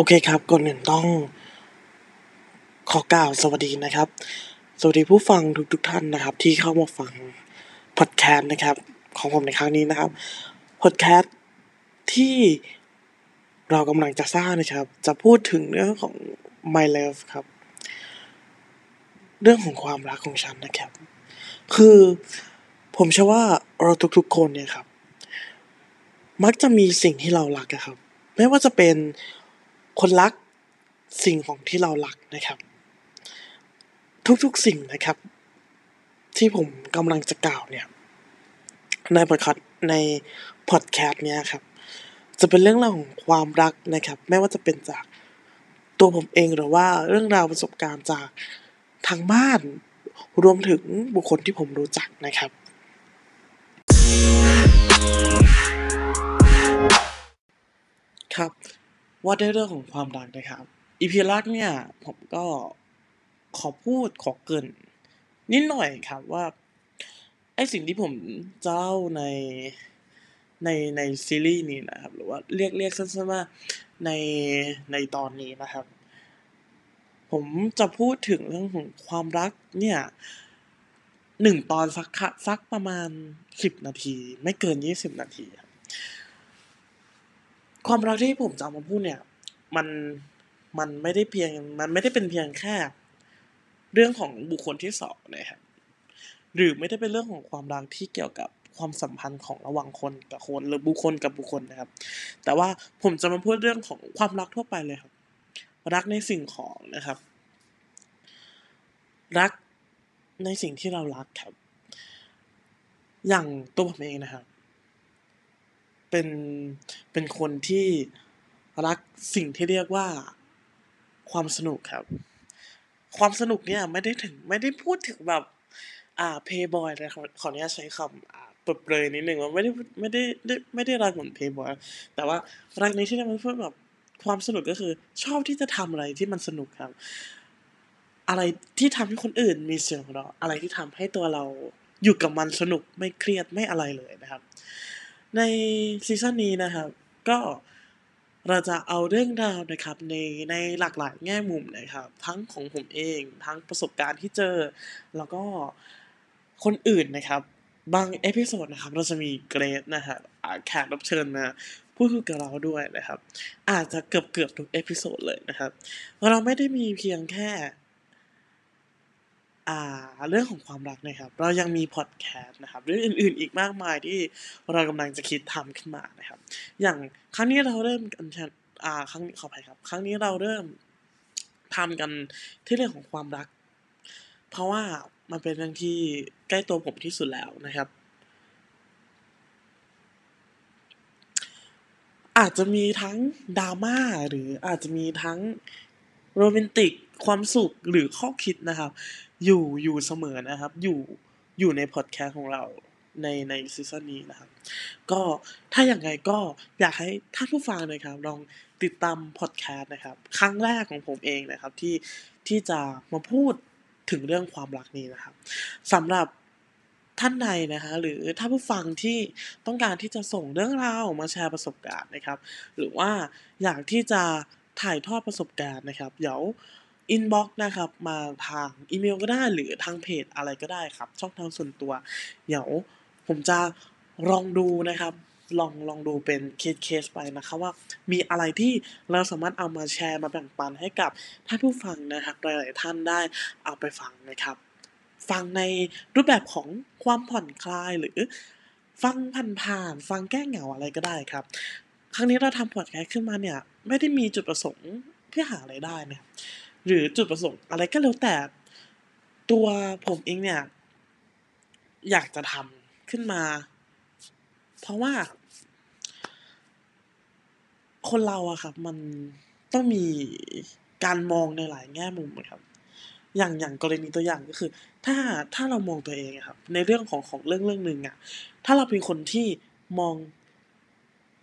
โอเคครับ ก่อนอื่นต้องขอกล่าวสวัสดีนะครับ สวัสดีผู้ฟังทุกทกท่านนะครับ ที่เข้ามาฟังพอดแคสต์นะครับ ของผมในครั้งนี้นะครับพอดแคสต์ที่เรากำลังจะสร้างนะครับ จะพูดถึงเรื่องของ my love ครับ เรื่องของความรักของฉันนะครับ คือผมเชื่อว่าเราทุกๆคนเนี่ยครับ มักจะมีสิ่งที่เรารักนะครับ ไม่ว่าจะเป็น คนรักสิ่งของที่เรารักนะครับ ทุกๆสิ่งนะครับ ที่ผมกำลังจะกล่าวเนี่ย ในพอดคาสต์ในพอดแคสต์เนี่ยครับ จะเป็นเรื่องราวของความรักนะครับ ไม่ว่าจะเป็นจากตัวผมเองหรือว่าเรื่องราวประสบการณ์จากทางบ้านรวมถึงบุคคลที่ผมรู้จักนะครับ ครับ ว่าด้วยเรื่องของความรักนะครับอีพีแรกเนี่ยผมก็ขอพูดขอเกิน นิดหน่อยครับว่าไอสิ่งที่ผมเล่าในในในซีรีส์นี้นะครับ หรือว่าเรียกเรียกสั้นๆว่าในในตอนนี้นะครับ ผมจะพูดถึงเรื่องของความรักเนี่ยหนึ่งตอนสักสักประมาณสิบนาที ไม่เกินยี่สิบนาทีครับ ความรักที่ผมจะเอามาพูดเนี่ย มันมันไม่ได้เพียงมันไม่ได้เป็นเพียงแค่ เรื่องของบุคคลที่สองนะครับหรือไม่ได้เป็นเรื่องของความรักที่เกี่ยวกับความสัมพันธ์ของระหว่างคนกับคนหรือบุคคลกับบุคคลนะครับ แต่ว่าผมจะมาพูดเรื่องของความรักทั่วไปเลยครับ รักในสิ่งของนะครับ รักในสิ่งที่เรารักครับ อย่างตัวผมเองนะครับ เป็นเป็นคนที่รักสิ่งที่เรียกว่าความสนุกครับ ความสนุกเนี่ยไม่ได้ถึงไม่ได้พูดถึงแบบอ่าเพย์บอยเลยขอขออนุญาตใช้คำเปรยเปรยนิดนึงว่าไม่ได้ไม่ได้ไม่ได้รักเหมือนเพย์บอยแต่ว่ารักในที่นี้มันพูดแบบความสนุกก็คือ ชอบที่จะทำอะไรที่มันสนุกครับ อะไรที่ทำให้คนอื่นมีเสียงหัวเราะอะไรที่ทำให้ตัวเราอยู่กับมันสนุกไม่เครียดไม่อะไรเลยนะครับ ใน season นี้นะครับ ก็เราจะเอาเรื่องราวนะครับในในหลากหลายแง่มุมนะครับ ทั้งของผมเองทั้งประสบการณ์ที่เจอ แล้วก็คนอื่นนะครับ บาง episode นะครับ เราจะมี guest นะฮะอ่าแขกรับเชิญมาพูดคุยกับเราด้วยนะครับ อาจจะเกือบเกือบทุก episode เลยนะครับเราไม่ได้มีเพียงแค่ เรื่องของความรักนะครับ เรายังมีพอดแคสต์นะครับเรื่องอื่น ๆ อีกมากมายที่เรากำลังจะคิดทำขึ้นมานะครับ อย่างครั้งนี้เราเริ่มกันชันอ่าครั้งขออภัยครับ ครั้งนี้เราเริ่มทำกันที่เรื่องของความรัก เพราะว่ามันเป็นเรื่องที่ใกล้ตัวผมที่สุดแล้วนะครับ อาจจะมีทั้งดราม่าหรืออาจจะมีทั้งโรแมนติกความสุขหรือข้อคิดนะครับ อยู่อยู่เสมอนะครับ อยู่อยู่ในพอดแคสต์ของเราในในซีซั่นนี้นะครับ ก็ถ้าอย่างไรก็อยากให้ท่านผู้ฟังนะครับ ลองติดตามพอดแคสต์นะครับ ครั้งแรกของผมเองนะครับที่ที่จะมาพูดถึงเรื่องความรักนี้นะครับสำหรับท่านใดนะคะหรือถ้าผู้ฟังที่ต้องการที่จะส่งเรื่องราวมาแชร์ประสบการณ์นะครับ หรือว่าอยากที่จะถ่ายทอดประสบการณ์นะครับ เดี๋ยว inbox นะครับ มาทางอีเมลก็ได้หรือทางเพจอะไรก็ได้ครับ ช่องทางส่วนตัว เดี๋ยวผมจะลองดูนะครับ ลองลองดูเป็นเคสเคสไปนะครับว่ามีอะไรที่เราสามารถเอามาแชร์มาแบ่งปันให้กับท่านผู้ฟังนะครับหลายๆท่านได้เอาไปฟังนะครับ ฟังในรูปแบบของความผ่อนคลายหรือฟังผ่านๆฟังแก้เหงาอะไรก็ได้ครับ ครั้งนี้เราทำพอดแคสต์ขึ้นมาเนี่ย ไม่ได้มีจุดประสงค์เพื่อหารายได้นะครับ หรือจุดประสงค์อะไรก็แล้วแต่ ตัวผมเองเนี่ย อยากจะทำขึ้นมา เพราะว่า คนเราอะครับ มันต้องมีการมองในหลายแง่มุมอะครับ อย่างอย่างกรณีตัวอย่างก็คือ ถ้าถ้าเรามองตัวเองอะครับ ในเรื่องของของเรื่องเรื่องหนึ่งอะถ้าเราเป็นคนที่มอง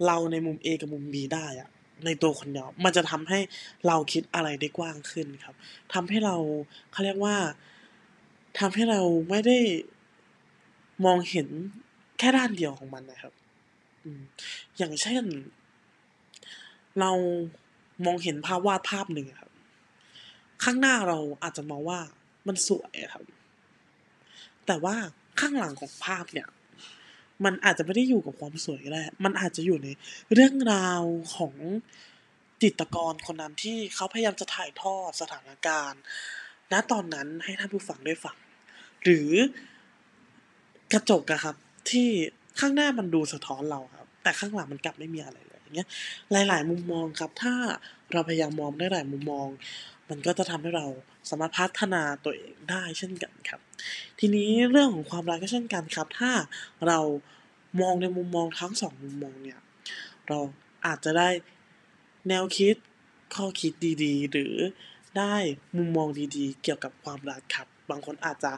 เราในมุม A กับมุม B ได้อะ ในตัวคนเดียวมันจะทำให้เราคิดอะไรได้กว้างขึ้นครับทำให้เราเขาเรียกว่าทำให้เราไม่ได้มองเห็นแค่ด้านเดียวของมันนะครับอย่างเช่น เรามองเห็นภาพวาดภาพหนึ่งครับ ข้างหน้าเราอาจจะมองว่ามันสวยครับ แต่ว่าข้างหลังของภาพเนี่ย มันอาจจะไม่ได้อยู่กับความสวยก็ได้ มันอาจจะอยู่ในเรื่องราวของจิตรกรคนนั้นที่เขาพยายามจะถ่ายทอดสถานการณ์ ณ ตอนนั้นให้ท่านผู้ฟังได้ฟัง หรือกระจกอะครับ ที่ข้างหน้ามันดูสะท้อนเราครับ แต่ข้างหลังมันกลับไม่มีอะไรเลยอย่างเงี้ย หลาย ๆ มุมมองครับ ถ้าเราพยายามมองได้หลายมุมมอง มันก็จะทำให้เรา สามารถพัฒนาตัวเองได้เช่นกันครับ ทีนี้เรื่องของความรักก็เช่นกันครับ ถ้าเรามองในมุมมองทั้ง2มุมมองเนี่ย เราอาจจะได้แนวคิดข้อคิดดีๆ หรือได้มุมมองดีๆ เกี่ยวกับความรักครับ บางคนอาจจะ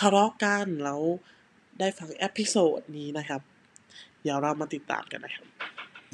ทะเลาะกันแล้วได้ฟัง episode นี้นะครับ เดี๋ยวเรามาติดตามกันนะครับ